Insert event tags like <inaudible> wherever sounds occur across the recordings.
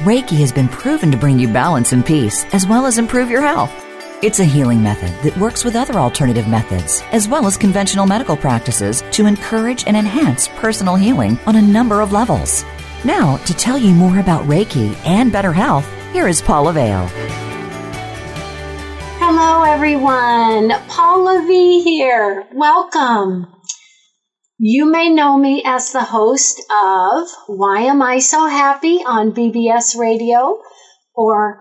Reiki has been proven to bring you balance and peace, as well as improve your health. It's a healing method that works with other alternative methods, as well as conventional medical practices, to encourage and enhance personal healing on a number of levels. Now, to tell you more about Reiki and better health, here is Paula Vale. Hello, everyone. Paula V here. Welcome. You may know me as the host of Why Am I So Happy on BBS Radio or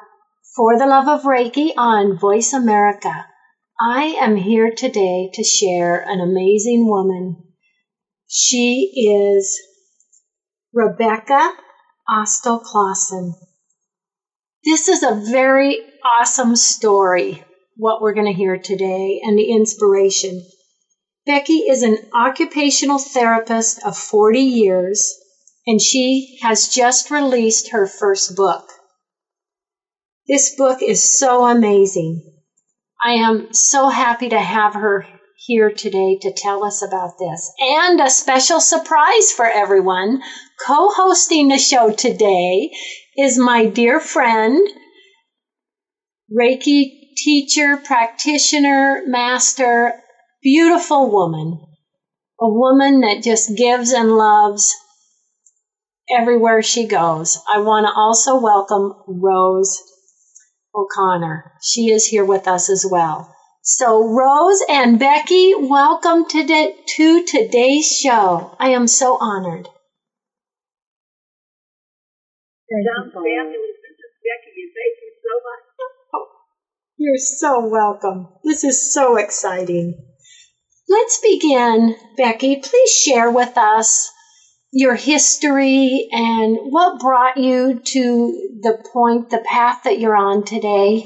For the Love of Reiki on Voice America. I am here today to share an amazing woman. She is Rebecca Austill-Clausen. This is a very awesome story, what we're going to hear today, and the inspiration. Becky is an occupational therapist of 40 years, and she has just released her first book. This book is so amazing. I am so happy to have her here today to tell us about this. And a special surprise for everyone. Co hosting the show today is my dear friend, Reiki teacher, practitioner, master, beautiful woman, a woman that just gives and loves everywhere she goes. I want to also welcome Rose O'Connor. She is here with us as well. So, Rose and Becky, welcome to, the, to today's show. I am so honored. Sounds fabulous. This is Becky, and thank you so much. You're so welcome. This is so exciting. Let's begin, Becky. Please share with us your history and what brought you to the point, the path that you're on today.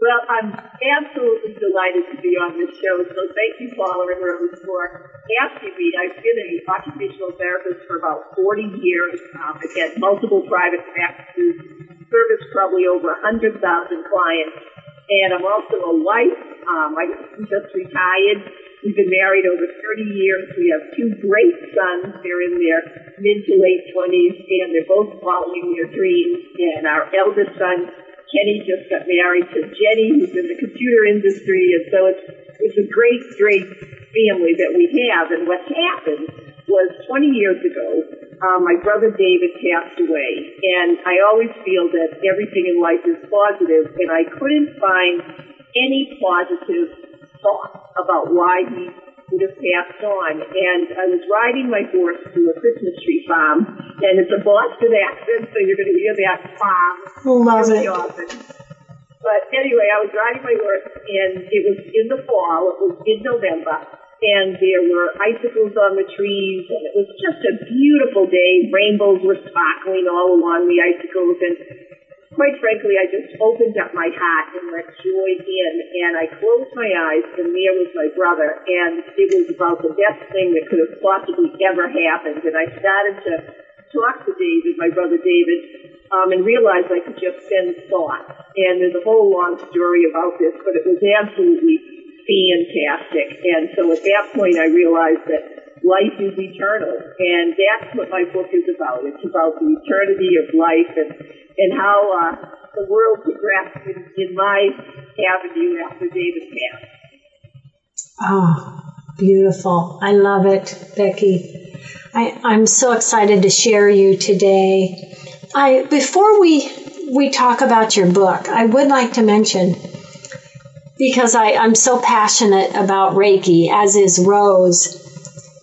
Well, I'm absolutely delighted to be on this show, so thank you, Paula and Rose, for asking me. I've been an occupational therapist for about 40 years. Um, I've had multiple private practices, serviced probably over 100,000 clients, and I'm also a wife. Um, I just retired. We've been married over 30 years. We have two great sons. They're in their mid to late 20s, and they're both following their dreams. And our eldest son, Kenny, just got married to Jenny, who's in the computer industry. And so it's, it's a great, great family that we have. And what happened was 20 years ago, um, my brother David passed away, and I always feel that everything in life is positive, and I couldn't find any positive thought about why he would have passed on. And I was riding my horse to a Christmas tree farm, and it's a Boston accent, so you're going to hear that farm Love really it. often. But anyway, I was riding my horse, and it was in the fall. It was in November, and there were icicles on the trees, and it was just a beautiful day. Rainbows were sparkling all along the icicles, and quite frankly, I just opened up my heart and let joy in, and I closed my eyes, and there was my brother, and it was about the best thing that could have possibly ever happened. And I started to talk to David, my brother David, um, and realized I could just send thoughts. And there's a whole long story about this, but it was absolutely fantastic. And so at that point, I realized that life is eternal, and that's what my book is about. It's about the eternity of life and and how uh, the world progressed in, in my avenue after David passed. Oh, beautiful. I love it, Becky. I, I'm so excited to share you today. I before we we talk about your book, I would like to mention because I, I'm so passionate about Reiki, as is Rose.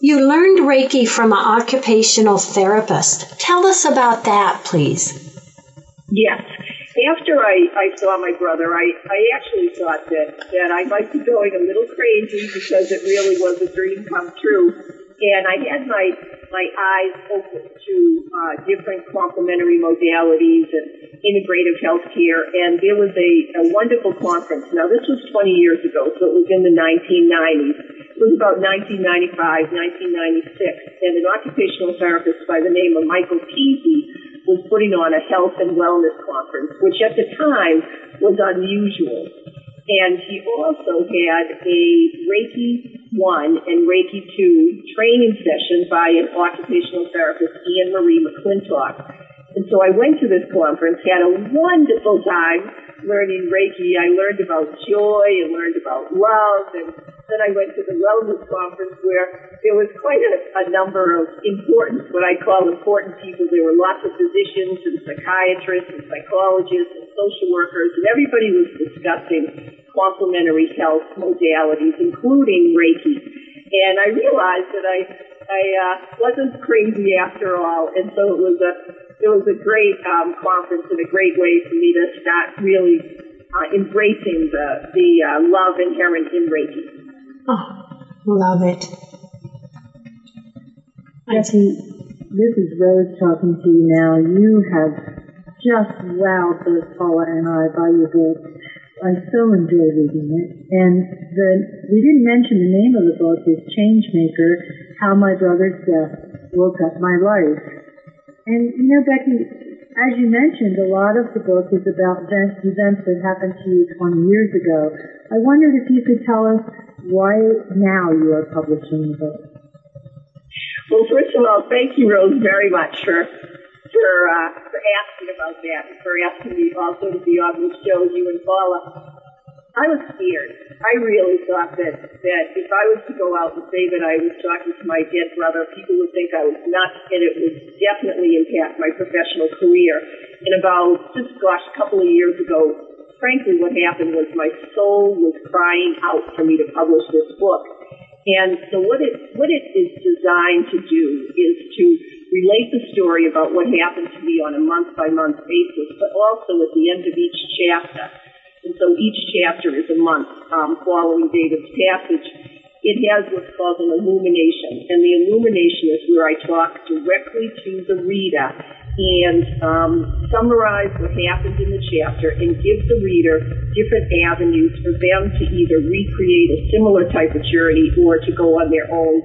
You learned Reiki from an occupational therapist. Tell us about that, please. Yes, after I, I saw my brother, I, I actually thought that, that I might be going a little crazy because it really was a dream come true. And I had my, my eyes open to uh, different complementary modalities and integrative healthcare. And there was a, a wonderful conference. Now, this was 20 years ago, so it was in the 1990s. It was about 1995, 1996. And an occupational therapist by the name of Michael Peasy was putting on a health and wellness conference, which at the time was unusual. And he also had a Reiki 1 and Reiki 2 training session by an occupational therapist, Ian Marie McClintock. And so I went to this conference, had a wonderful time learning Reiki. I learned about joy and learned about love and then I went to the wellness conference where there was quite a, a number of important, what I call important people. There were lots of physicians and psychiatrists and psychologists and social workers, and everybody was discussing complementary health modalities, including Reiki. And I realized that I I uh, wasn't crazy after all, and so it was a it was a great um, conference and a great way for me to start really uh, embracing the the uh, love inherent in Reiki. Oh, love it. Jesse, this is Rose talking to you now. You have just wowed both Paula and I by your book. I so enjoy reading it. And the, we didn't mention the name of the book is Changemaker, How My Brother's Death Woke Up My Life. And you know, Becky, as you mentioned, a lot of the book is about events, events that happened to you 20 years ago. I wondered if you could tell us why now you are publishing the book? Well, first of all, thank you, Rose, very much for for uh, for asking about that and for asking me also to be on this show, you and Paula. I was scared. I really thought that that if I was to go out and say that I was talking to my dead brother, people would think I was nuts, and it would definitely impact my professional career. And about just gosh, a couple of years ago, frankly, what happened was my soul was crying out for me to publish this book. And so what it, what it is designed to do is to relate the story about what happened to me on a month by month basis, but also at the end of each chapter. And so each chapter is a month um, following David's passage. It has what's called an illumination, and the illumination is where I talk directly to the reader and um, summarize what happened in the chapter and give the reader different avenues for them to either recreate a similar type of journey or to go on their own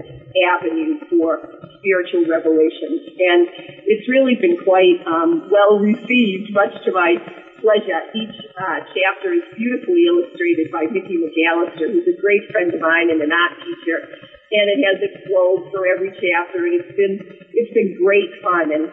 avenue for spiritual revelations. And it's really been quite um, well received, much to my pleasure. Each uh, chapter is beautifully illustrated by Vicki McAllister, who's a great friend of mine and an art teacher. And it has a globe for every chapter, and it's been it's been great fun. And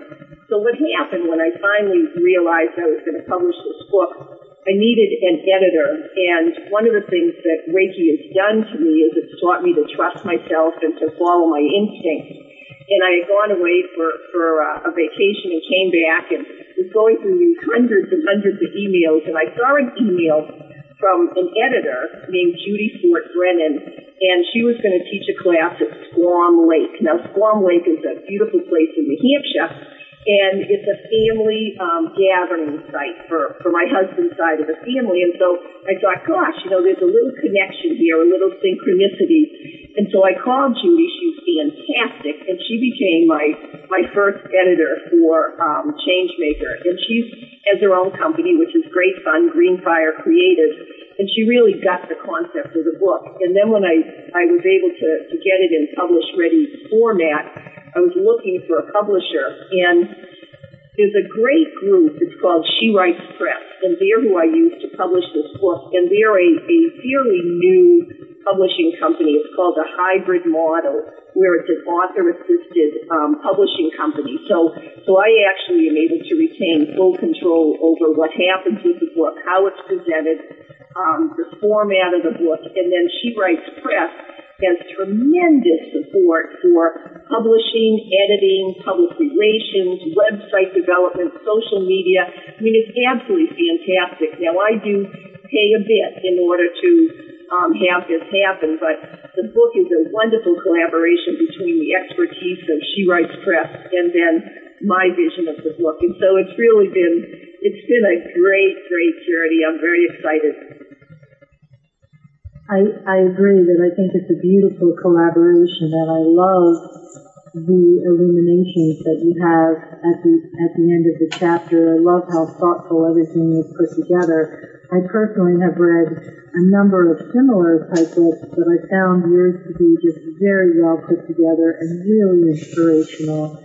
so what happened when I finally realized I was going to publish this book, I needed an editor. And one of the things that Reiki has done to me is it's taught me to trust myself and to follow my instincts. And I had gone away for, for uh, a vacation and came back and was going through these hundreds and hundreds of emails. And I saw an email from an editor named Judy Fort Brennan, and she was going to teach a class at Squam Lake. Now, Squam Lake is a beautiful place in New Hampshire, and it's a family um, gathering site for, for my husband's side of the family. And so I thought, gosh, you know, there's a little connection here, a little synchronicity. And so I called Judy. She was fantastic, and she became my my first editor for um, Changemaker. And she has her own company, which is great fun, Greenfire Creative. And she really got the concept of the book. And then when I, I was able to, to get it in publish ready format, I was looking for a publisher, and there's a great group. It's called She Writes Press, and they're who I used to publish this book. And they're a, a fairly new publishing company. It's called a hybrid model, where it's an author-assisted um, publishing company. So, so I actually am able to retain full control over what happens with the book, how it's presented, um, the format of the book, and then She Writes Press has tremendous support for publishing, editing, public relations, website development, social media. I mean, it's absolutely fantastic. Now, I do pay a bit in order to um, have this happen, but the book is a wonderful collaboration between the expertise of She Writes Press and then my vision of the book. And so it's really been it's been a great, great journey. I'm very excited. I, I agree that I think it's a beautiful collaboration and I love the illuminations that you have at the at the end of the chapter. I love how thoughtful everything is put together. I personally have read a number of similar type books, but I found yours to be just very well put together and really inspirational.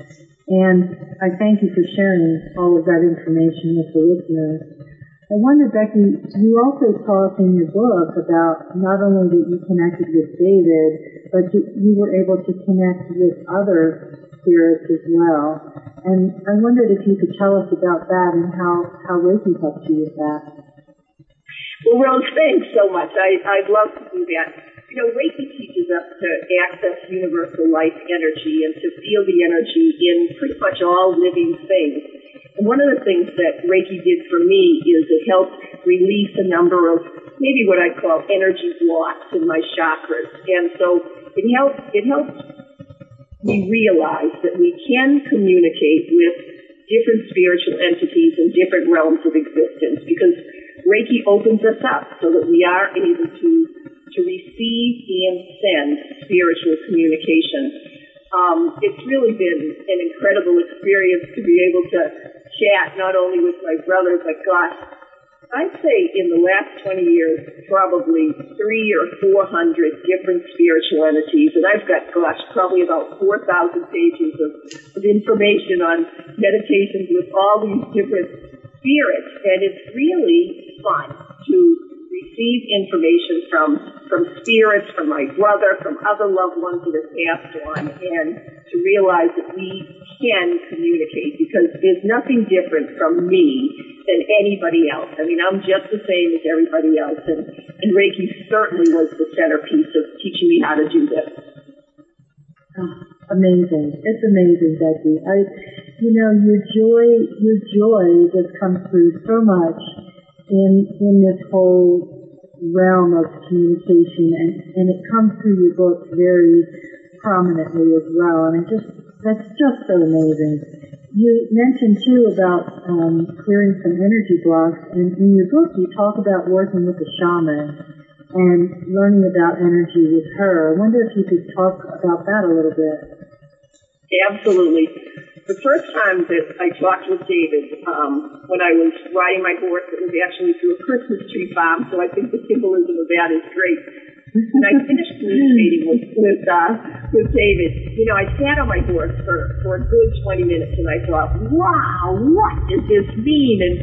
And I thank you for sharing all of that information with the listeners. I wonder, Becky, you also talk in your book about not only that you connected with David, but you, you were able to connect with other spirits as well. And I wondered if you could tell us about that and how, how Reiki helped you with that. Well, Rose, thanks so much. I, I'd love to do that. You know, Reiki teaches us to access universal life energy and to feel the energy in pretty much all living things. One of the things that Reiki did for me is it helped release a number of maybe what I call energy blocks in my chakras. And so it helped, it helped me realize that we can communicate with different spiritual entities and different realms of existence because Reiki opens us up so that we are able to, to receive and send spiritual communication. Um, it's really been an incredible experience to be able to chat not only with my brother, but gosh, I'd say in the last 20 years, probably three or 400 different spiritual entities. And I've got, gosh, probably about 4,000 pages of, of information on meditations with all these different spirits. And it's really fun to receive information from, from spirits, from my brother, from other loved ones that have passed on, and to realize that we can communicate because there's nothing different from me than anybody else. I mean, I'm just the same as everybody else, and, and Reiki certainly was the centerpiece of teaching me how to do this. Oh, amazing! It's amazing, Becky. I, you know, your joy, your joy just comes through so much in in this whole realm of communication, and and it comes through your book very prominently as well. And I just that's just so amazing. You mentioned too about um, clearing some energy blocks, and in your book you talk about working with a shaman and learning about energy with her. I wonder if you could talk about that a little bit. Absolutely. The first time that I talked with David, um, when I was riding my horse, it was actually through a Christmas tree farm, so I think the symbolism of that is great. When I finished communicating with with, uh, with David, you know, I sat on my horse for, for a good 20 minutes and I thought, wow, what does this mean? And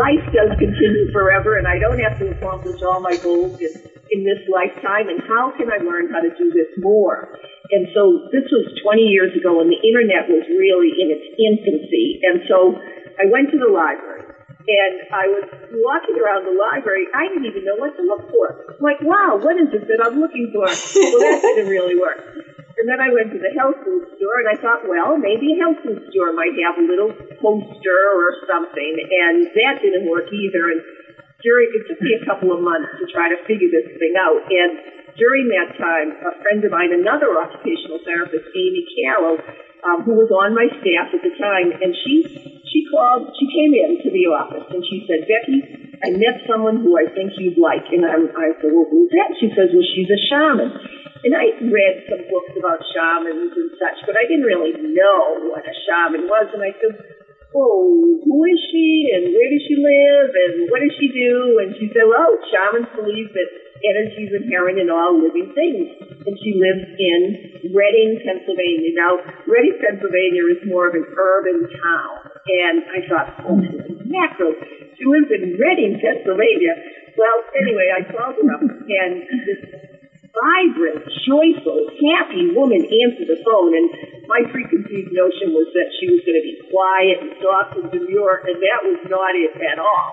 life does continue forever and I don't have to accomplish all my goals in, in this lifetime and how can I learn how to do this more? And so this was 20 years ago and the internet was really in its infancy. And so I went to the library and I was walking around the library. I didn't even know what to look for. Like, wow, what is it that I'm looking for? Well, that didn't really work. And then I went to the health food store and I thought, well, maybe a health food store might have a little poster or something. And that didn't work either. And during, it took me a couple of months to try to figure this thing out. And during that time, a friend of mine, another occupational therapist, Amy Carroll, um, who was on my staff at the time, and she she called, she came in to the office and she said, Becky, I met someone who I think you'd like. And I'm, I said, well, who's that? She says, well, she's a shaman. And I read some books about shamans and such, but I didn't really know what a shaman was. And I said, oh, who is she and where does she live and what does she do? And she said, well, shamans believe that energy inherent in all living things. And she lives in Reading, Pennsylvania. Now, Reading, Pennsylvania is more of an urban town. And I thought, oh, mackerel, she lives in Reading, Pennsylvania. Well, anyway, I called her up and this vibrant, joyful, happy woman answered the phone, and my preconceived notion was that she was going to be quiet and soft and demure, and that was not it at all.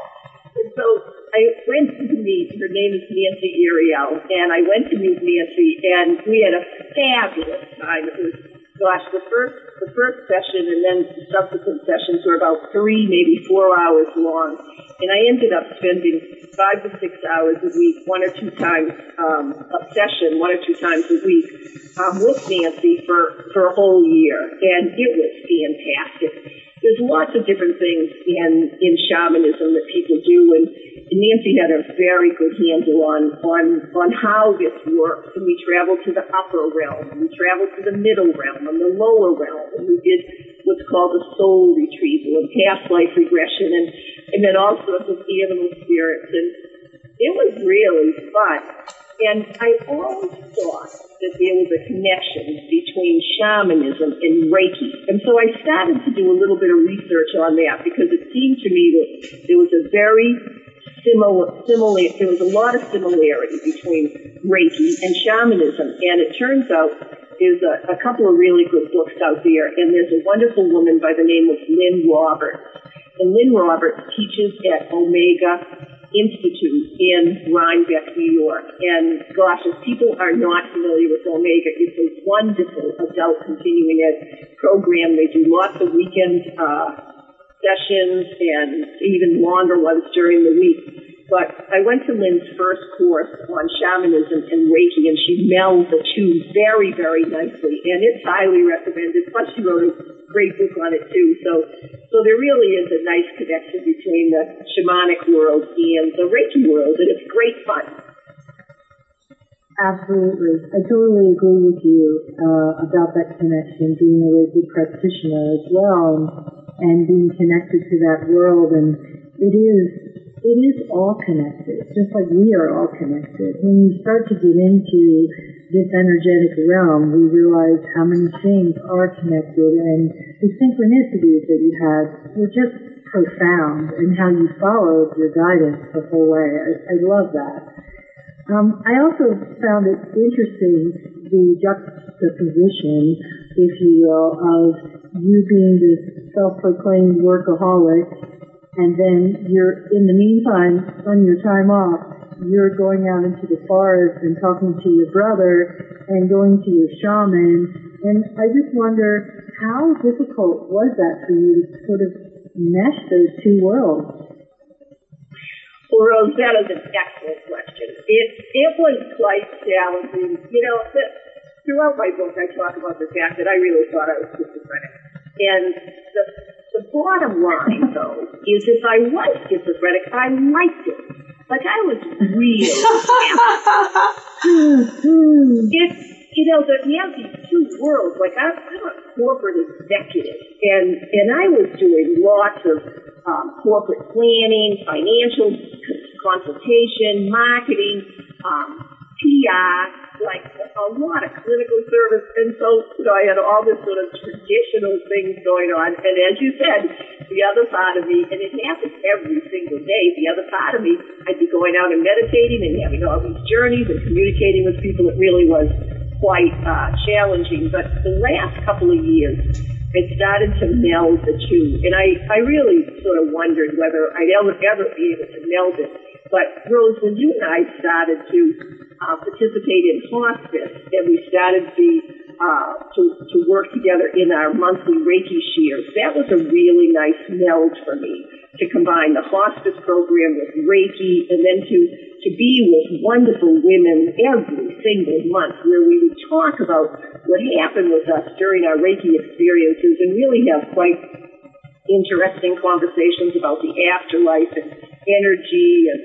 And so I went to meet, her name is Nancy Ariel, and I went to meet Nancy, and we had a fabulous time. It was, gosh, the first, the first session and then the subsequent sessions were about three, maybe four hours long. And I ended up spending five to six hours a week, one or two times um, a session, one or two times a week um, with Nancy for, for a whole year. And it was fantastic. there's lots of different things in, in shamanism that people do, and, and Nancy had a very good handle on, on, on how this works. And we traveled to the upper realm, and we traveled to the middle realm, and the lower realm, and we did what's called a soul retrieval and past life regression, and, and then all sorts of animal spirits. And it was really fun. And I always thought that there was a connection between shamanism and Reiki. And so I started to do a little bit of research on that because it seemed to me that there was a very similar, similar, there was a lot of similarity between Reiki and shamanism. And it turns out there's a, a couple of really good books out there. And there's a wonderful woman by the name of Lynn Roberts. And Lynn Roberts teaches at Omega Institute in Rhinebeck, New York. And gosh, if people are not familiar with Omega, it's a wonderful adult continuing ed program. They do lots of weekend uh, sessions and even longer ones during the week. But I went to Lynn's first course on shamanism and Reiki, and she melds the two very, very nicely, and it's highly recommended. Plus, she wrote a great book on it too. So, so there really is a nice connection between the shamanic world and the Reiki world, and it's great fun. Absolutely. I totally agree with you uh, about that connection, being a Reiki practitioner as well, and, being connected to that world. And it is it is all connected, just like we are all connected. When you start to get into this energetic realm, we realize how many things are connected and the synchronicities that you had were just profound and how you followed your guidance the whole way. I, I love that. Um, I also found it interesting the juxtaposition, if you will, of you being this self-proclaimed workaholic and then you're in the meantime on your time off you're going out into the forest and talking to your brother and going to your shaman and i just wonder how difficult was that for you to sort of mesh those two worlds well, Rose, that is an excellent question. It it was quite challenging. You know, the, throughout my book, I talk about the fact that I really thought I was schizophrenic, and the the bottom line, though, is if I was schizophrenic, I liked it. Like I was really <laughs> It's you know, that we have these two worlds. Like I'm, I'm a corporate executive, and and I was doing lots of um, corporate planning, financial consultation, marketing, um, PR, like a lot of clinical service. And so, you know, I had all this sort of traditional things going on. And as you said, the other part of me, and it happens every single day, the other part of me, I'd be going out and meditating and having all these journeys and communicating with people. It really was quite uh, challenging. But the last couple of years, it started to meld the two. And I, I really sort of wondered whether I'd ever, ever be able to meld it. But Rose, when you and I started to uh, participate in hospice, and we started the, uh, to, to work together in our monthly Reiki shares. That was a really nice meld for me to combine the hospice program with Reiki and then to, to be with wonderful women every single month where we would talk about what happened with us during our Reiki experiences and really have quite interesting conversations about the afterlife and energy and,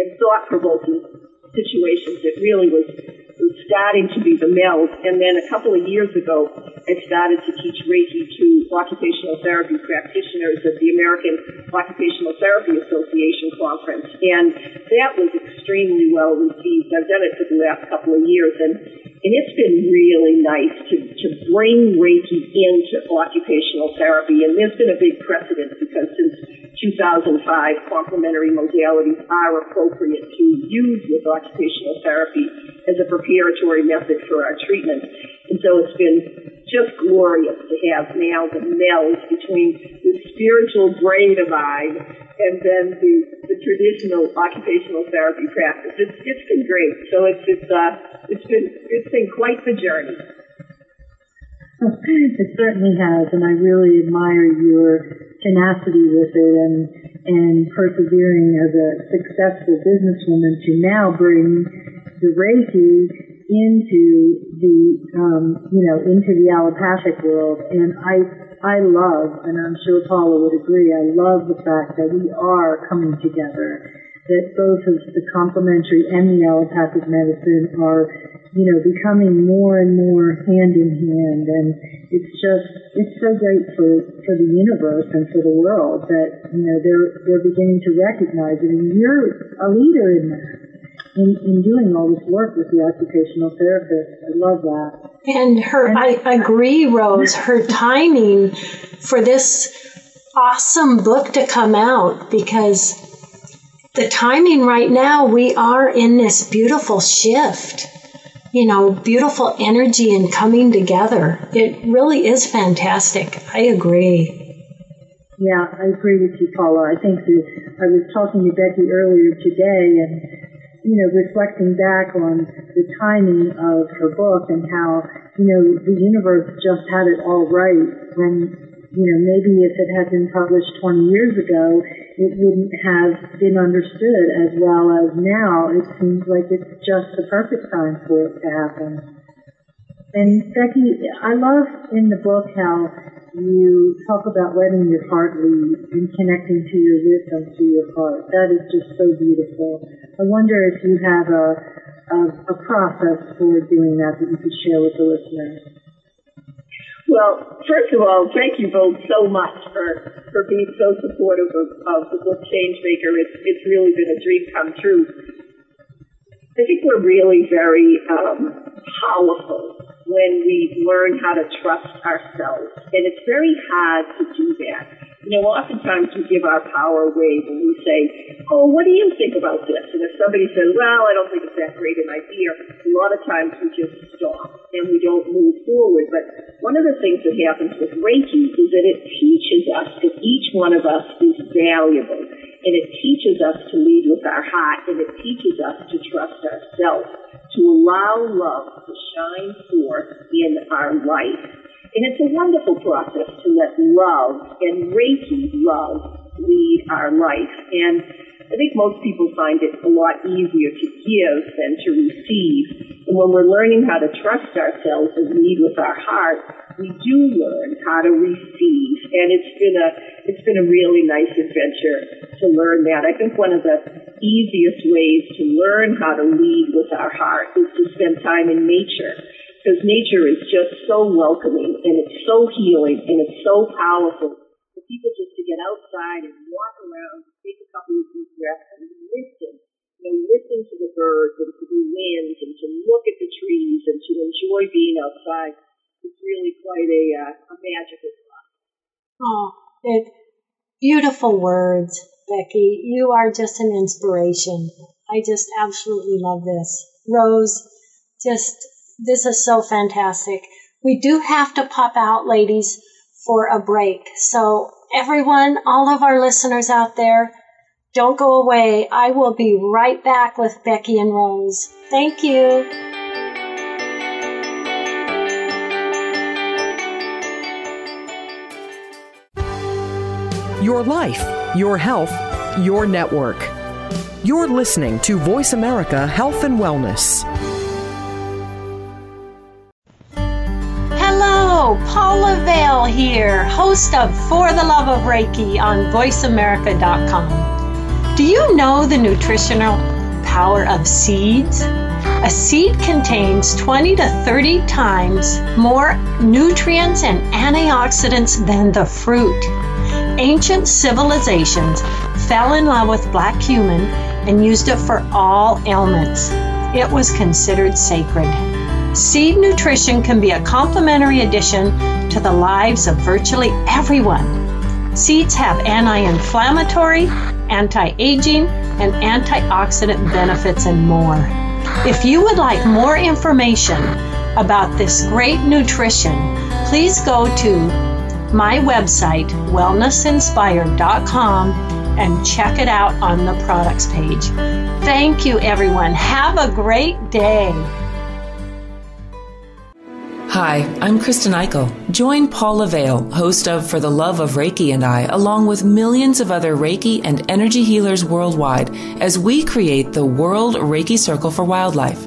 and thought provoking situations. It really was, was starting to be the meld. And then a couple of years ago, I started to teach Reiki to occupational therapy practitioners at the American Occupational Therapy Association conference. And that was extremely well received. I've done it for the last couple of years. And, and it's been really nice to, to bring Reiki into occupational therapy. And there's been a big precedent because since 2005, complementary modalities are appropriate to use with occupational therapy as a preparatory method for our treatment. And so it's been just glorious to have now the meld between the spiritual brain mine and then the, the traditional occupational therapy practice. It's, it's been great. So it's, it's, uh, it's been, it's been quite the journey. It certainly has, and I really admire your tenacity with it and and persevering as a successful businesswoman to now bring the Reiki into the um, you know into the allopathic world. And I I love, and I'm sure Paula would agree, I love the fact that we are coming together, that both of the complementary and the allopathic medicine are, you know, becoming more and more hand in hand. And it's just, it's so great for, for the universe and for the world that, you know, they're, they're beginning to recognize it. And you're a leader in that in, in doing all this work with the occupational therapist. I love that. And her, and, I agree, Rose, her timing for this awesome book to come out because the timing right now, we are in this beautiful shift. You know, beautiful energy and coming together. It really is fantastic. I agree. Yeah, I agree with you, Paula. I think that I was talking to Becky earlier today, and you know, reflecting back on the timing of her book and how, you know, the universe just had it all right when, you know, maybe if it had been published 20 years ago, it wouldn't have been understood as well as now. It seems like it's just the perfect time for it to happen. And Becky, I love in the book how you talk about letting your heart lead and connecting to your wisdom through your heart. That is just so beautiful. I wonder if you have a, a, a process for doing that that you could share with the listeners. Well, first of all, thank you both so much for, for being so supportive of, of the book Changemaker. It's, it's really been a dream come true. I think we're really very um, powerful when we learn how to trust ourselves. And it's very hard to do that. You know, oftentimes we give our power away when we say, oh, what do you think about this? And if somebody says, well, I don't think it's that great an idea, a lot of times we just stop and we don't move forward. But one of the things that happens with Reiki is that it teaches us that each one of us is valuable. And it teaches us to lead with our heart and it teaches us to trust ourselves to allow love to shine forth in our life. And it's a wonderful process to let love and Reiki love lead our life. And I think most people find it a lot easier to give than to receive. And when we're learning how to trust ourselves and lead with our heart, we do learn how to receive. And it's been a it's been a really nice adventure to learn that. I think one of the easiest ways to learn how to lead with our heart is to spend time in nature. Because nature is just so welcoming and it's so healing and it's so powerful for people just to get outside and walk around, take a couple of deep breaths and listen. You know, listen to the birds and to the wind and to look at the trees and to enjoy being outside. It's really quite a, uh, a magical. Oh, it, beautiful words. Becky. You are just an inspiration. I just absolutely love this. Rose, just, this is so fantastic. We do have to pop out, ladies, for a break. So everyone, all of our listeners out there, don't go away. I will be right back with Becky and Rose. Thank you. Your life your health, your network. You're listening to Voice America Health and Wellness. Vale here, host of For the Love of Reiki on VoiceAmerica.com. Do you know the nutritional power of seeds? A seed contains 20 to 30 times more nutrients and antioxidants than the fruit. Ancient civilizations fell in love with black cumin and used it for all ailments. It was considered sacred. Seed nutrition can be a complementary addition to the lives of virtually everyone. Seeds have anti inflammatory, anti aging, and antioxidant benefits and more. If you would like more information about this great nutrition, please go to my website, wellnessinspired.com, and check it out on the products page. Thank you, everyone. Have a great day. Hi, I'm Kristen Eichel. Join Paula Vale, host of For the Love of Reiki and I, along with millions of other Reiki and energy healers worldwide, as we create the World Reiki Circle for Wildlife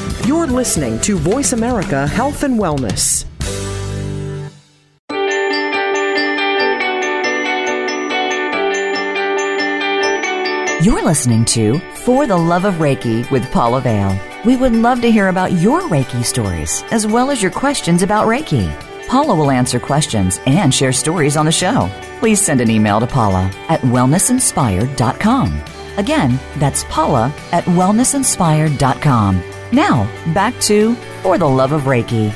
You're listening to Voice America Health and Wellness. You're listening to For the Love of Reiki with Paula Vale. We would love to hear about your Reiki stories as well as your questions about Reiki. Paula will answer questions and share stories on the show. Please send an email to Paula at wellnessinspired.com. Again, that's Paula at wellnessinspired.com. Now, back to For the Love of Reiki.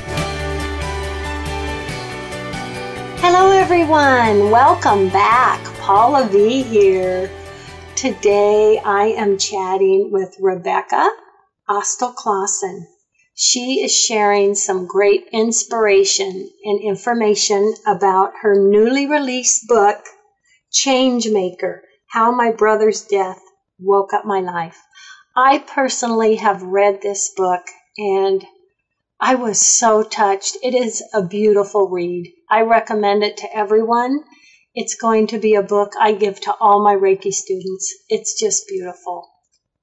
Hello, everyone. Welcome back. Paula V here. Today I am chatting with Rebecca Austill-Clausen. She is sharing some great inspiration and information about her newly released book, Changemaker How My Brother's Death Woke Up My Life. I personally have read this book and I was so touched. It is a beautiful read. I recommend it to everyone. It's going to be a book I give to all my Reiki students. It's just beautiful.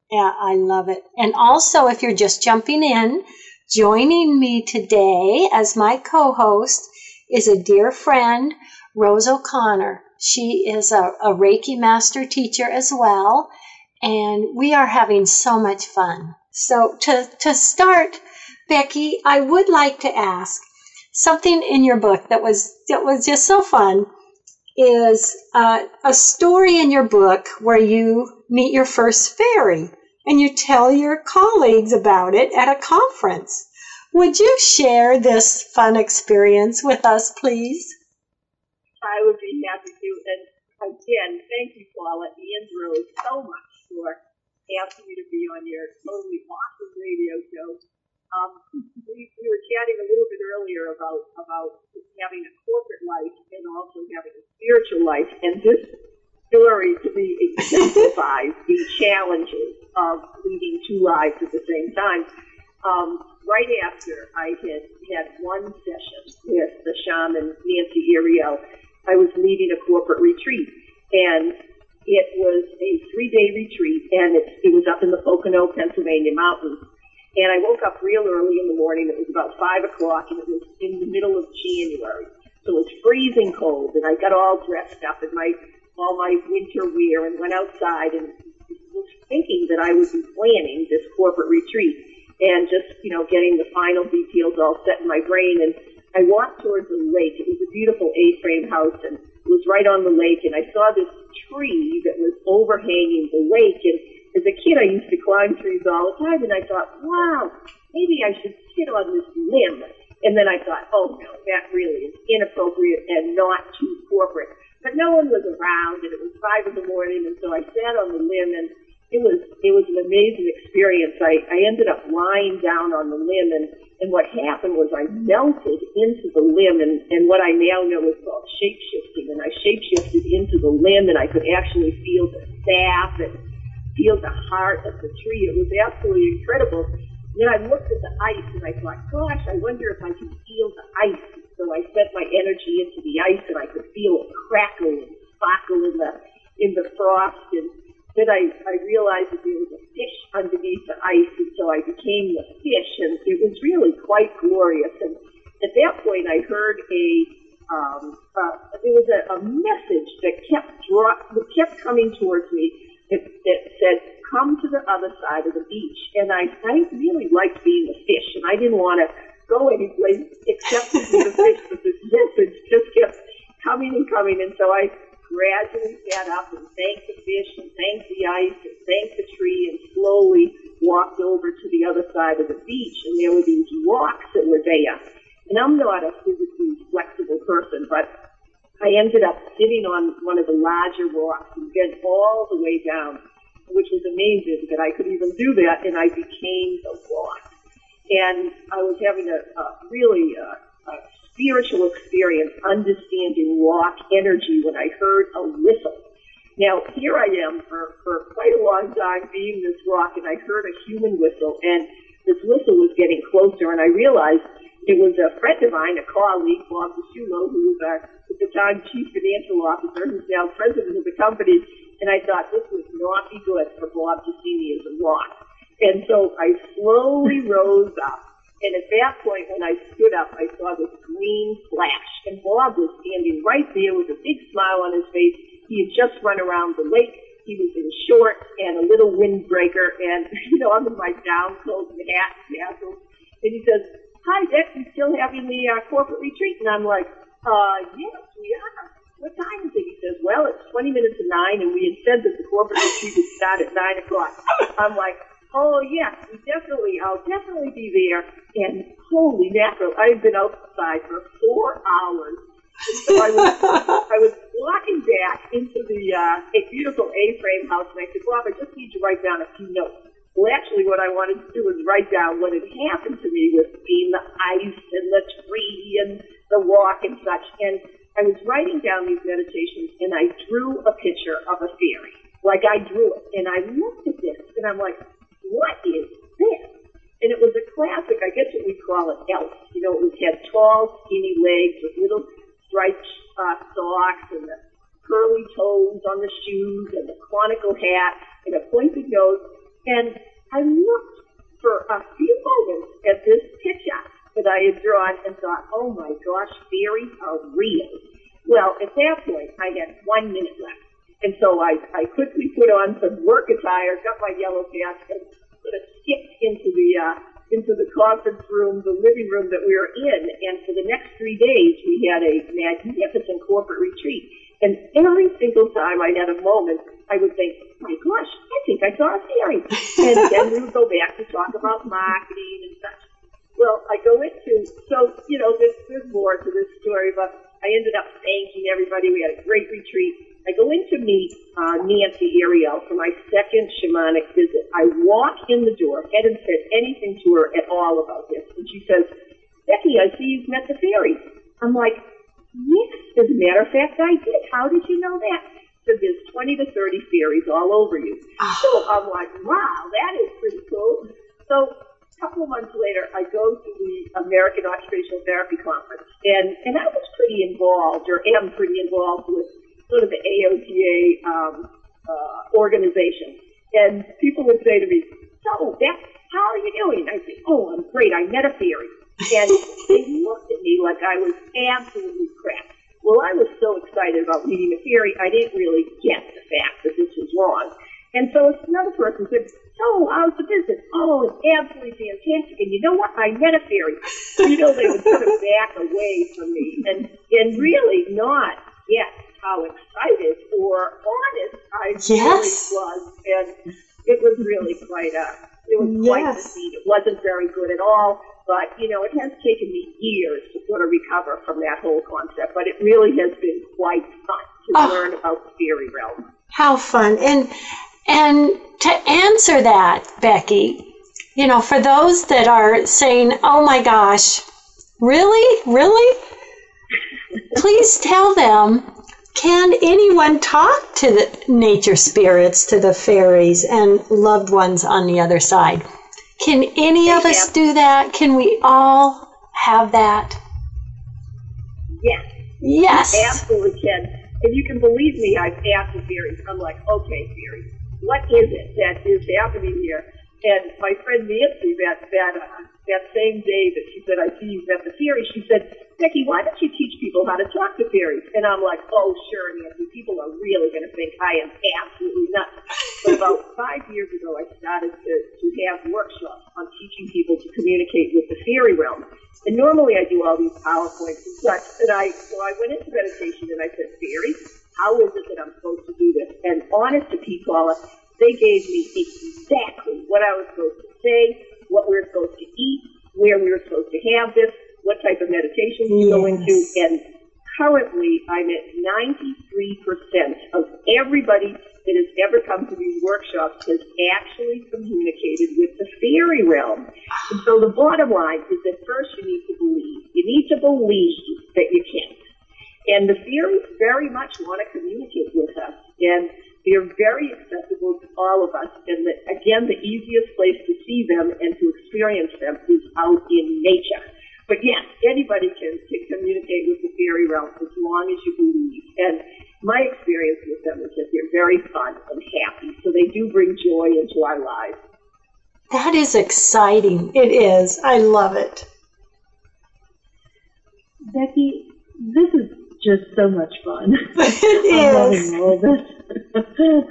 Yeah, I love it. And also, if you're just jumping in, joining me today as my co host is a dear friend, Rose O'Connor. She is a, a Reiki master teacher as well, and we are having so much fun. So, to, to start, Becky, I would like to ask something in your book that was that was just so fun is uh, a story in your book where you meet your first fairy and you tell your colleagues about it at a conference. Would you share this fun experience with us, please? I would be happy to. And again, thank you, Paula and Rose, so much for asking me to be on your totally awesome radio show. Um, we, we were chatting a little bit earlier about about having a corporate life and also having a spiritual life, and this story to me exemplifies the challenges of leading two lives at the same time. Um, right after I had had one session with the shaman Nancy Iriel, I was leading a corporate retreat, and it was a three-day retreat, and it, it was up in the Pocono, Pennsylvania mountains and I woke up real early in the morning. It was about five o'clock and it was in the middle of January. So it was freezing cold and I got all dressed up in my, all my winter wear and went outside and was thinking that I would be planning this corporate retreat and just, you know, getting the final details all set in my brain. And I walked towards the lake. It was a beautiful A-frame house and it was right on the lake. And I saw this tree that was overhanging the lake and as a kid, I used to climb trees all the time, and I thought, wow, maybe I should sit on this limb. And then I thought, oh no, that really is inappropriate and not too corporate. But no one was around, and it was five in the morning, and so I sat on the limb, and it was it was an amazing experience. I, I ended up lying down on the limb, and and what happened was I melted into the limb, and and what I now know is called shape shifting, and I shape shifted into the limb, and I could actually feel the sap and feel the heart of the tree. It was absolutely incredible. Then I looked at the ice and I thought, gosh, I wonder if I can feel the ice. So I sent my energy into the ice and I could feel it crackle and sparkle in the in the frost. And then I, I realized that there was a fish underneath the ice, and so I became the fish, and it was really quite glorious. And at that point, I heard a um, uh, there was a, a message that kept draw, that kept coming towards me it, it said, come to the other side of the beach. And I, I really liked being a fish, and I didn't want to go anyplace except to be a fish, but this message just kept coming and coming. And so I gradually sat up and thanked the fish and thanked the ice and thanked the tree and slowly walked over to the other side of the beach and there were these rocks that were there. And I'm not a physically flexible person, but I ended up sitting on one of the larger rocks and bent all the way down, which was amazing that I could even do that, and I became the rock. And I was having a, a really uh, a spiritual experience understanding rock energy when I heard a whistle. Now, here I am for, for quite a long time being this rock, and I heard a human whistle, and this whistle was getting closer, and I realized it was a friend of mine, a colleague, Bob DeShulo, who was our, at the time, chief financial officer, who's now president of the company, and I thought this would not be good for Bob to see me as a rock. And so I slowly <laughs> rose up, and at that point, when I stood up, I saw this green flash. And Bob was standing right there with a big smile on his face. He had just run around the lake. He was in shorts and a little windbreaker. And, <laughs> you know, I'm in my down clothes and hat and tassels. And he says, Hi, Dick, you still having the uh, corporate retreat? And I'm like, uh, yes, we are. What time is it? He says, well, it's 20 minutes to 9, and we had said that the corporate retreat would start at 9 o'clock. I'm like, Oh yes, we definitely. I'll definitely be there. And holy mackerel, I've been outside for four hours. And so I was, I was walking back into the uh, a beautiful A-frame house, and I said, Bob, I just need to write down a few notes. Well, actually, what I wanted to do was write down what had happened to me with being the ice and the tree and the rock and such. And I was writing down these meditations, and I drew a picture of a fairy. Like I drew it, and I looked at this, and I'm like, what is this? And it was a classic, I guess what we call it elf. You know, it had tall, skinny legs with little striped uh, socks and the curly toes on the shoes and the conical hat and a pointed nose. And I looked for a few moments at this picture that I had drawn and thought, oh my gosh, fairies are real. Well, at that point, I had one minute left. And so I, I quickly put on some work attire, got my yellow mask, and sort of skipped into the uh, into the conference room, the living room that we were in. And for the next three days, we had a magnificent corporate retreat. And every single time I had a moment, I would think, my gosh, I think I saw a fairy. And then we would go back to talk about marketing and such. Well, I go into, so, you know, there's, there's more to this story, but I ended up thanking everybody. We had a great retreat. I go in to meet uh, Nancy Ariel for my second shamanic visit. I walk in the door, hadn't said anything to her at all about this, and she says, Becky, I see you've met the fairies. I'm like, yes, as a matter of fact, I did. How did you know that? So there's 20 to 30 fairies all over you. Oh. So I'm like, wow, that is pretty cool. So a couple of months later, I go to the American Occupational Therapy Conference, and, and I was pretty involved, or am pretty involved with sort of the AOTA um, uh, organization. And people would say to me, so, Beth, how are you doing? I say, oh, I'm great. I met a fairy. And they looked at me like I was absolutely cracked. Well, I was so excited about meeting a fairy, I didn't really get the fact that this was wrong. And so another person said, so oh, how's the business? Oh, it's absolutely fantastic. And you know what? I met a fairy. You know, they would sort of back away from me and, and really not get how excited or honest I yes. really was. And it was really quite a, it was yes. quite the scene. It wasn't very good at all. But, you know, it has taken me years to sort of recover from that whole concept. But it really has been quite fun to oh, learn about the fairy realm. How fun. And, and to answer that, Becky, you know, for those that are saying, oh my gosh, really? Really? <laughs> Please tell them can anyone talk to the nature spirits, to the fairies and loved ones on the other side? Can any of us do that? Can we all have that? Yes. Yes. You absolutely can. And you can believe me, I've asked the fairies. I'm like, okay, fairies, what is it that is happening here? And my friend Nancy, that that uh, that same day that she said, I see you met the fairies, she said, Becky, why don't you teach people how to talk to fairies? And I'm like, oh, sure, Nancy. People are really going to think I am absolutely nuts. But about <laughs> five years ago, I started to, to have workshops on teaching people to communicate with the fairy realm. And normally I do all these PowerPoints and such. And I, so I went into meditation and I said, fairies, How is it that I'm supposed to do this? And honest to Pete Paula, they gave me exactly what I was supposed to say, what we were supposed to eat, where we were supposed to have this, what type of meditation to go into, and currently I'm at 93% of everybody that has ever come to these workshops has actually communicated with the fairy realm. And so the bottom line is that first you need to believe. You need to believe that you can. And the fairies very much want to communicate with us. And they're very accessible to all of us. And the, again, the easiest place to see them and to experience them is out in nature. But yes, anybody can, can communicate with the fairy realm as long as you believe. And my experience with them is that they're very fun and happy. So they do bring joy into our lives. That is exciting. It is. I love it. Becky, this is just so much fun. It <laughs> <laughs> I'm loving all this. <laughs>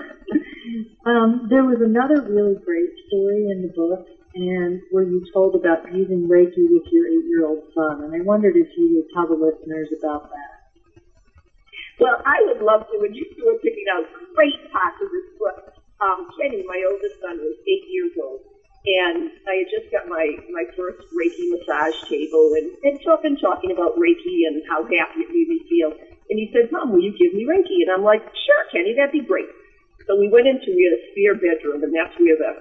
um, there was another really great story in the book, and where you told about using Reiki with your eight-year-old son, and I wondered if you would tell the listeners about that. Well, I would love to, and you two are picking out great parts of this book. Um, Kenny, my oldest son, was eight years old, and I had just got my, my first Reiki massage table, and, and so been talking about Reiki and how happy it made me feel. And he said, Mom, will you give me Reiki? And I'm like, sure, Kenny, that'd be great. So we went into, we had a spare bedroom, and that's where the,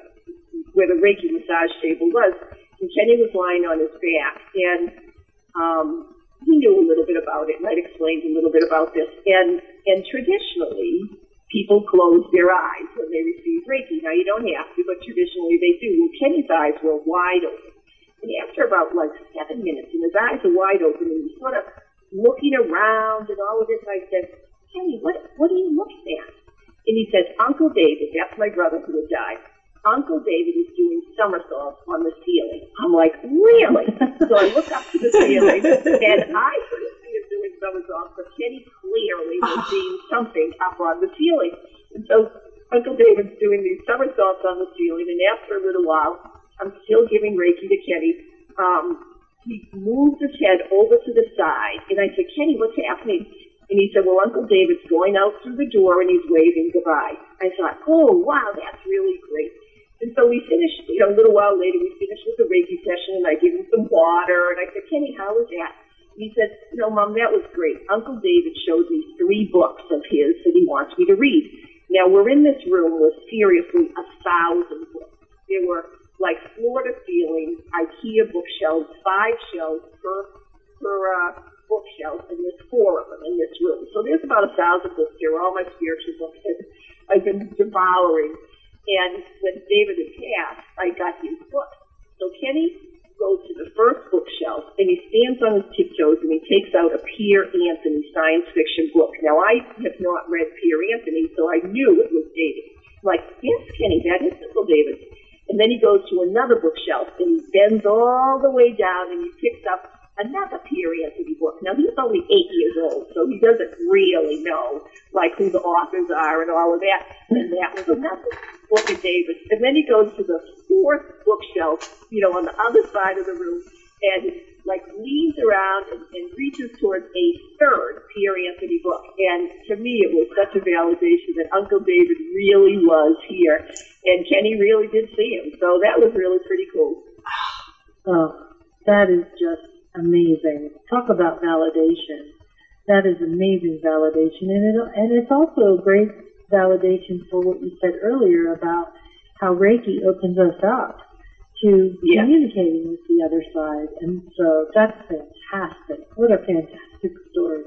where the Reiki massage table was. And Kenny was lying on his back, and um, he knew a little bit about it, and I'd explained a little bit about this. And and traditionally, people close their eyes when they receive Reiki. Now you don't have to, but traditionally they do. Well, Kenny's eyes were wide open, and after about like seven minutes, and his eyes are wide open, and he's sort of looking around and all of this. I said, Kenny, what what are you looking at? And he says, Uncle David, that's my brother who had died. Uncle David is doing somersaults on the ceiling. I'm like, really? so I look up to the ceiling, and I couldn't see him doing somersaults, but Kenny clearly was seeing something up on the ceiling. And so Uncle David's doing these somersaults on the ceiling, and after a little while, I'm still giving Reiki to Kenny. Um, he moved his head over to the side, and I said, Kenny, what's happening? And he said, well, Uncle David's going out through the door and he's waving goodbye. I thought, oh, wow, that's really great. And so we finished, you know, a little while later, we finished with the Reiki session and I gave him some water and I said, Kenny, how was that? And he said, know, Mom, that was great. Uncle David showed me three books of his that he wants me to read. Now we're in this room with seriously a thousand books. There were like floor to ceiling IKEA bookshelves, five shelves per, per, uh, bookshelf, and there's four of them in this room. So there's about a thousand books here, all my spiritual books that I've been devouring. And when David had passed, I got his book. So Kenny goes to the first bookshelf and he stands on his tiptoes and he takes out a Piers Anthony science fiction book. Now I have not read Piers Anthony, so I knew it was David. I'm like, yes, Kenny, that is Uncle David. And then he goes to another bookshelf and he bends all the way down and he picks up another Piers Anthony book. Now he's only eight years old, so he doesn't really know like who the authors are and all of that. And that was another book of David. And then he goes to the fourth bookshelf, you know, on the other side of the room, and like leans around and, and reaches towards a third Piers Anthony book. And to me, it was such a validation that Uncle David really was here, and Kenny really did see him. So that was really pretty cool. Oh, that is just amazing. Talk about validation. That is amazing validation, and it and it's also a great validation for what you said earlier about how Reiki opens us up to Yeah. communicating with the other side, and so that's fantastic. What a fantastic story.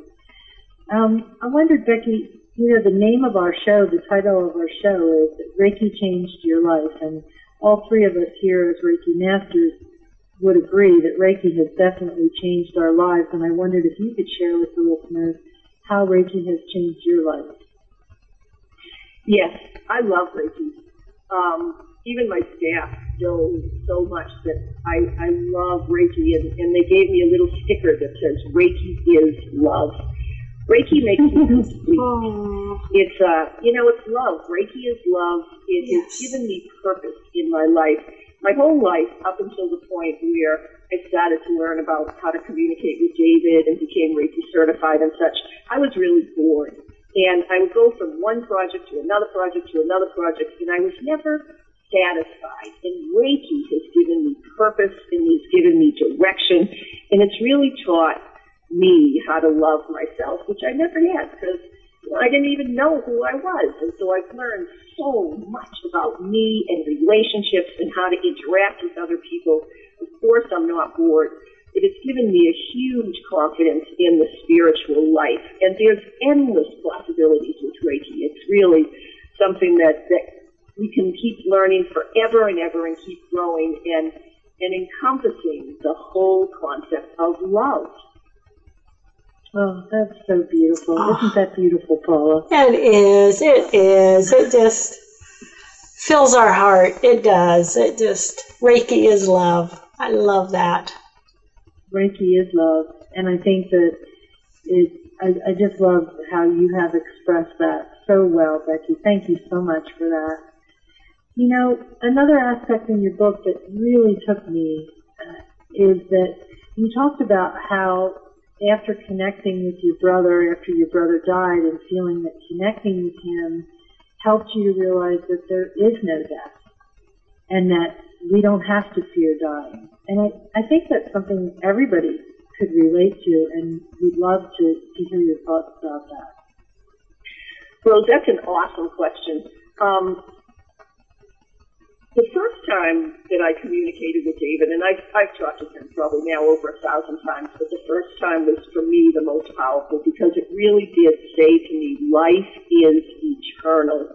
Um, I wondered, Becky, you know, the name of our show, the title of our show is Reiki Changed Your Life, and all three of us here as Reiki Masters would agree that Reiki has definitely changed our lives, and I wondered if you could share with the listeners how Reiki has changed your life. Yes, I love Reiki. Um, even my staff know so much that I, I love Reiki, and, and they gave me a little sticker that says Reiki is love. Reiki makes me complete. <laughs> Oh, It's uh, you know, it's love. Reiki is love. It Yes. has given me purpose in my life. My whole life, up until the point where I started to learn about how to communicate with David and became Reiki certified and such, I was really bored. And I would go from one project to another project to another project, and I was never satisfied. And Reiki has given me purpose and it's given me direction, and it's really taught me how to love myself, which I never had because I didn't even know who I was. And so I've learned so much about me and relationships and how to interact with other people. Of course, I'm not bored. It has given me a huge confidence in the spiritual life. And there's endless possibilities with Reiki. It's really something that, that we can keep learning forever and ever and keep growing and, and encompassing the whole concept of love. Oh, that's so beautiful. Oh. Isn't that beautiful, Paula? It is. It is. It just fills our heart. It does. It just, Reiki is love. I love that. Reiki is love. And I think that it, I, I just love how you have expressed that so well, Becky. Thank you so much for that. You know, another aspect in your book that really took me uh, is that you talked about how after connecting with your brother, after your brother died, and feeling that connecting with him helped you to realize that there is no death and that we don't have to fear dying. And I, I think that's something everybody could relate to, and we'd love to, to hear your thoughts about that. Rose, that's an awesome question. Um, the first time that I communicated with David, and I've, I've talked to him probably now over a thousand times, but the first time was for me the most powerful because it really did say to me, life is eternal.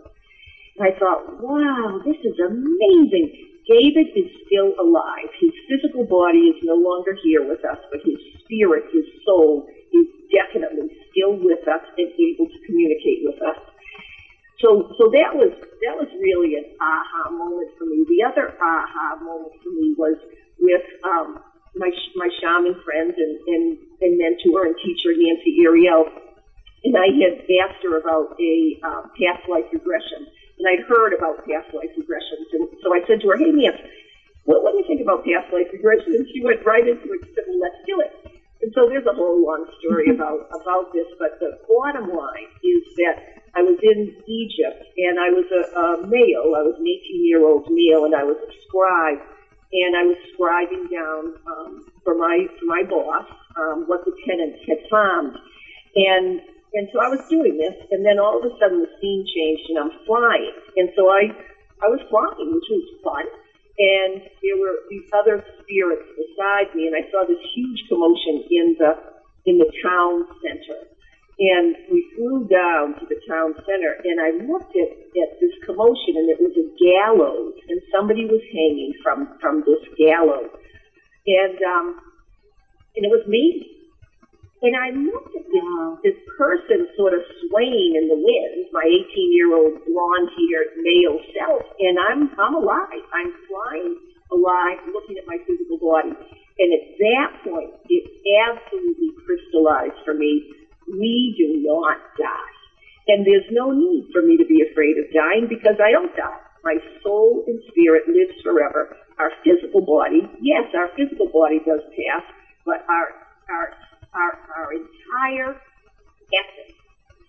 And I thought, wow, this is amazing. David is still alive. His physical body is no longer here with us, but his spirit, his soul, is definitely still with us and able to communicate with us. So, so that was that was really an aha moment for me. The other aha moment for me was with um, my my shaman friend and, and, and mentor and teacher Nancy Ariel, and I had asked her about a um, past life regression, and I'd heard about past life regressions, and so I said to her, "Hey, Nancy, what, what do you think about past life regression?" And she went right into it. She said, "Well, let's do it." And so there's a whole long story <laughs> about about this, but the bottom line is that I was in Egypt, and I was a, a male. I was an 18 year old male, and I was a scribe, and I was scribing down um, for my for my boss um, what the tenants had found, and and so I was doing this, and then all of a sudden the scene changed, and I'm flying, and so I I was flying, which was fun. And there were these other spirits beside me, and I saw this huge commotion in the in the town center and we flew down to the town center, and I looked at, at this commotion, and it was a gallows, and somebody was hanging from from this gallows, and um, and it was me. And I looked at this, this person sort of swaying in the wind, my 18-year-old blonde-haired male self, and I'm I'm alive. I'm flying alive, looking at my physical body. And at that point, it absolutely crystallized for me we do not die. And there's no need for me to be afraid of dying because I don't die. My soul and spirit lives forever. Our physical body, yes, our physical body does pass, but our our our, our entire essence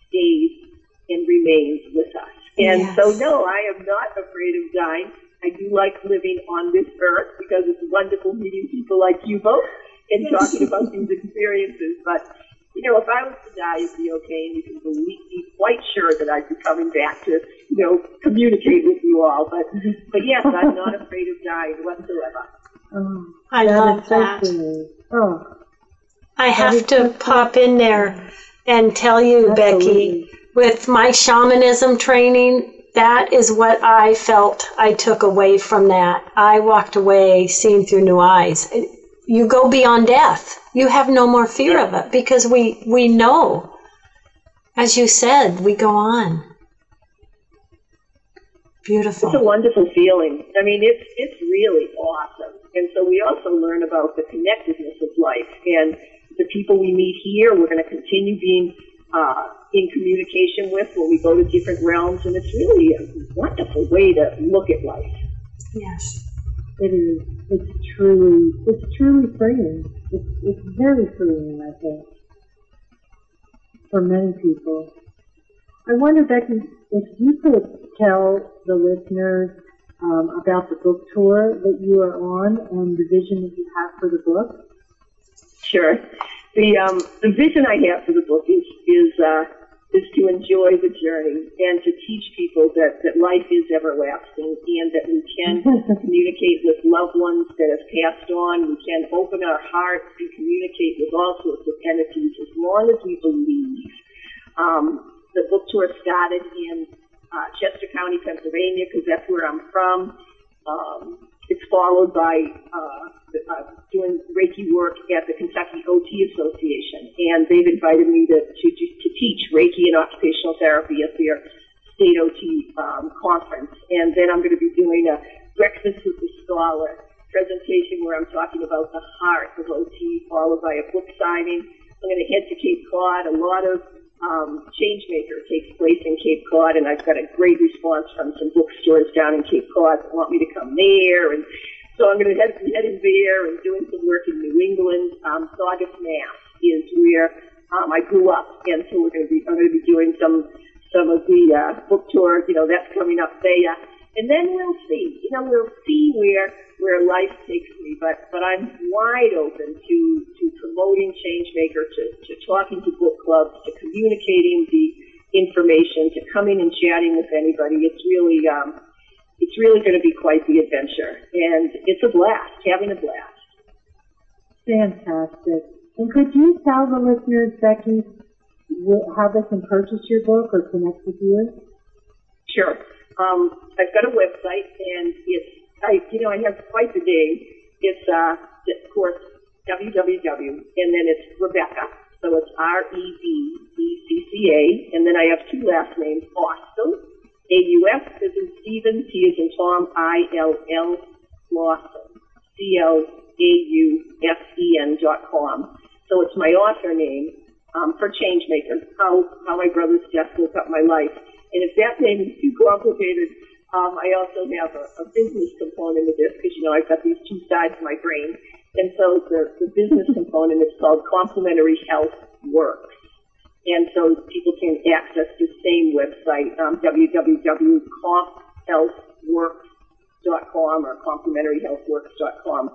stays and remains with us. And yes. so no, I am not afraid of dying. I do like living on this earth because it's wonderful meeting people like you both and talking about these experiences. But you know, if I was to die, it'd be okay, and you can believe, be quite sure that I'd be coming back to, you know, communicate with you all. But, but yes, I'm not afraid of dying whatsoever. Oh, I love that. oh, I have to pop in there and tell you, Absolutely. Becky, with my shamanism training, that is what I felt I took away from that. I walked away seeing through new eyes you go beyond death. You have no more fear yeah. of it because we we know. As you said, we go on. Beautiful. It's a wonderful feeling. I mean, it's it's really awesome. And so we also learn about the connectedness of life and the people we meet here. We're going to continue being uh, in communication with when we go to different realms, and it's really a wonderful way to look at life. Yes. It is. It's truly. It's truly freeing. It's it's very freeing. I think for many people. I wonder, Becky, if you could tell the listeners um, about the book tour that you are on and the vision that you have for the book. Sure. The um, the vision I have for the book is is uh, is to enjoy the journey and to teach people that, that life is everlasting and that we can <laughs> communicate with loved ones that have passed on. We can open our hearts and communicate with all sorts of entities as long as we believe. Um, the book tour started in uh, Chester County, Pennsylvania, because that's where I'm from. Um, it's followed by uh, uh, doing Reiki work at the Kentucky OT Association, and they've invited me to, to, to teach Reiki and occupational therapy at their state OT um, conference. And then I'm going to be doing a breakfast with the scholar presentation where I'm talking about the heart of OT, followed by a book signing. I'm going to head to Cape Cod. A lot of um, Changemaker takes place in Cape Cod, and I've got a great response from some bookstores down in Cape Cod that want me to come there. And so I'm going to head, heading there and doing some work in New England. Um, Saugus, Mass is where um, I grew up, and so we're going to be I'm going to be doing some some of the uh, book tour. You know, that's coming up there, and then we'll see. You know, we'll see where where life takes me. But but I'm wide open to to promoting Changemaker, to to talking to book clubs, to communicating the information, to coming and chatting with anybody. It's really um, it's really going to be quite the adventure, and it's a blast, having a blast. Fantastic. And could you tell the listeners, Becky, how they can purchase your book or connect with you? Sure. Um, I've got a website, and it's I, you know, I have quite the day. It's, uh, of course, www, and then it's Rebecca. So it's R-E-B-E-C-C-A, and then I have two last names, Austill, A-U-S, as in Stephen, T as in Tom, I-L-L, Clausen, C-L-A-U-S-E-N dot com. So it's my author name um, for Changemaker, how, how my brother's death woke up my life. And if that name is too complicated, um, I also have a, a business component of this because, you know, I've got these two sides of my brain. And so the, the business component is called Complementary Health Works. And so people can access the same website, um, www.comphealthworks.com or complementaryhealthworks.com.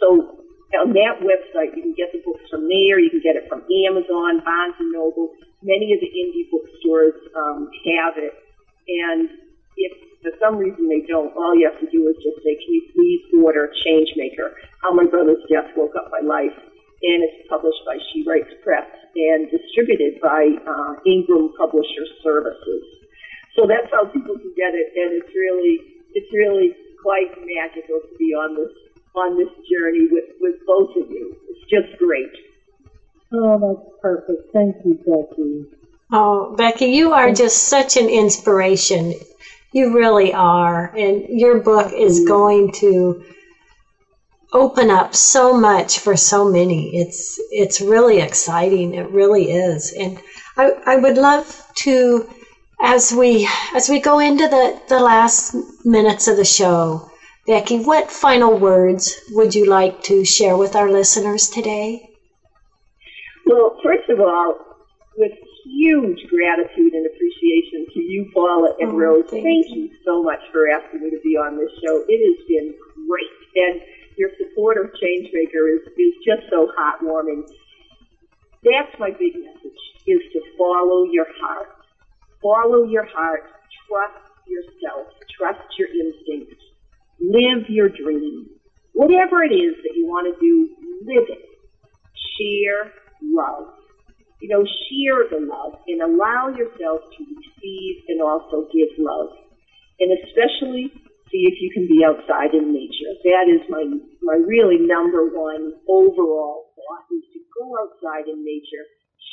So on that website, you can get the books from there. You can get it from Amazon, Barnes and Noble. Many of the indie bookstores um, have it. And if for some reason they don't, all you have to do is just say, can you please order Changemaker? How My Brother's Death Woke Up My Life. And it's published by She Writes Press and distributed by uh, Ingram Publisher Services. So that's how people can get it, and it's really, it's really quite magical to be on this on this journey with, with both of you. It's just great. Oh, that's perfect. Thank you, Becky. Oh, Becky, you are just such an inspiration. You really are. And your book is going to open up so much for so many. It's it's really exciting. It really is. And I, I would love to as we as we go into the, the last minutes of the show, Becky, what final words would you like to share with our listeners today? Well, first of all, with huge gratitude and appreciation to you, Paula and oh, Rose. Thank, thank you. you so much for asking me to be on this show. It has been great. And your support of Changemaker is, is just so heartwarming. That's my big message, is to follow your heart. Follow your heart. Trust yourself. Trust your instincts. Live your dream. Whatever it is that you want to do, live it. Share love you know, share the love and allow yourself to receive and also give love. And especially see if you can be outside in nature. That is my, my really number one overall thought is to go outside in nature,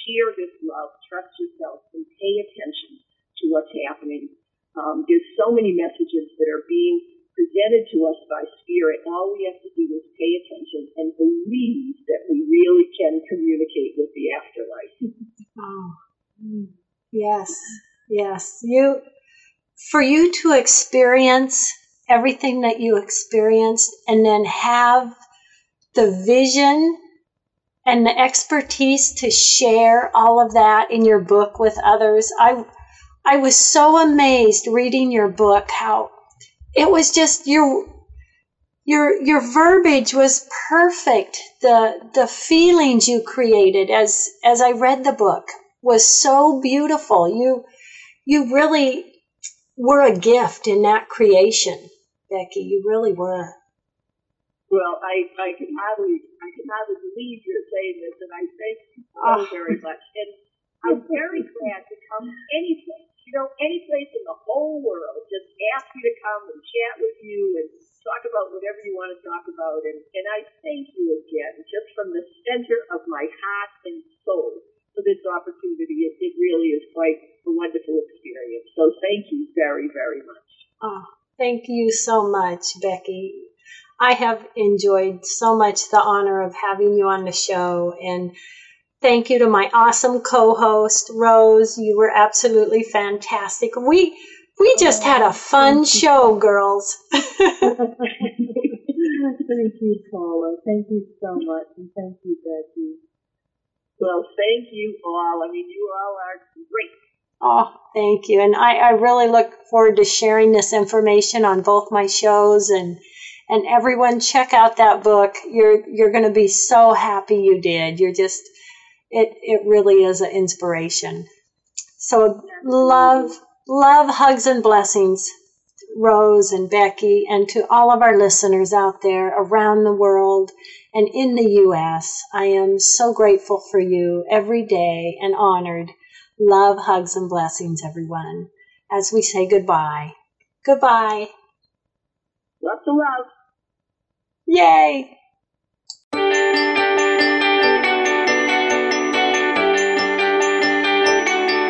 share this love, trust yourself, and pay attention to what's happening. Um, there's so many messages that are being presented to us by Spirit, all we have to do is pay attention and believe that we really can communicate with the afterlife. <laughs> oh, yes, yes. You, for you to experience everything that you experienced and then have the vision and the expertise to share all of that in your book with others. I I was so amazed reading your book how it was just your your your verbiage was perfect. The the feelings you created as as I read the book was so beautiful. You you really were a gift in that creation, Becky. You really were. Well, I, I can hardly I can hardly believe you're saying this, and I thank you so oh. very much. And I'm very glad to come any place, you know, any place in the whole world. Just ask me to come and chat with you and talk about whatever you want to talk about. And, and I thank you again, just from the center of my heart and soul, for this opportunity. It, it really is quite a wonderful experience. So thank you very, very much. Oh, thank you so much, Becky. I have enjoyed so much the honor of having you on the show and thank you to my awesome co-host Rose. You were absolutely fantastic. We we just had a fun show, girls. <laughs> thank you, Paula. Thank you so much, and thank you, Becky. Well, thank you all. I mean, you all are great. Oh, thank you. And I, I really look forward to sharing this information on both my shows and and everyone check out that book. You're you're going to be so happy you did. You're just it it really is an inspiration. So love love hugs and blessings Rose and Becky and to all of our listeners out there around the world and in the US. I am so grateful for you every day and honored. Love, hugs, and blessings, everyone, as we say goodbye. Goodbye. Lots of love. Yay!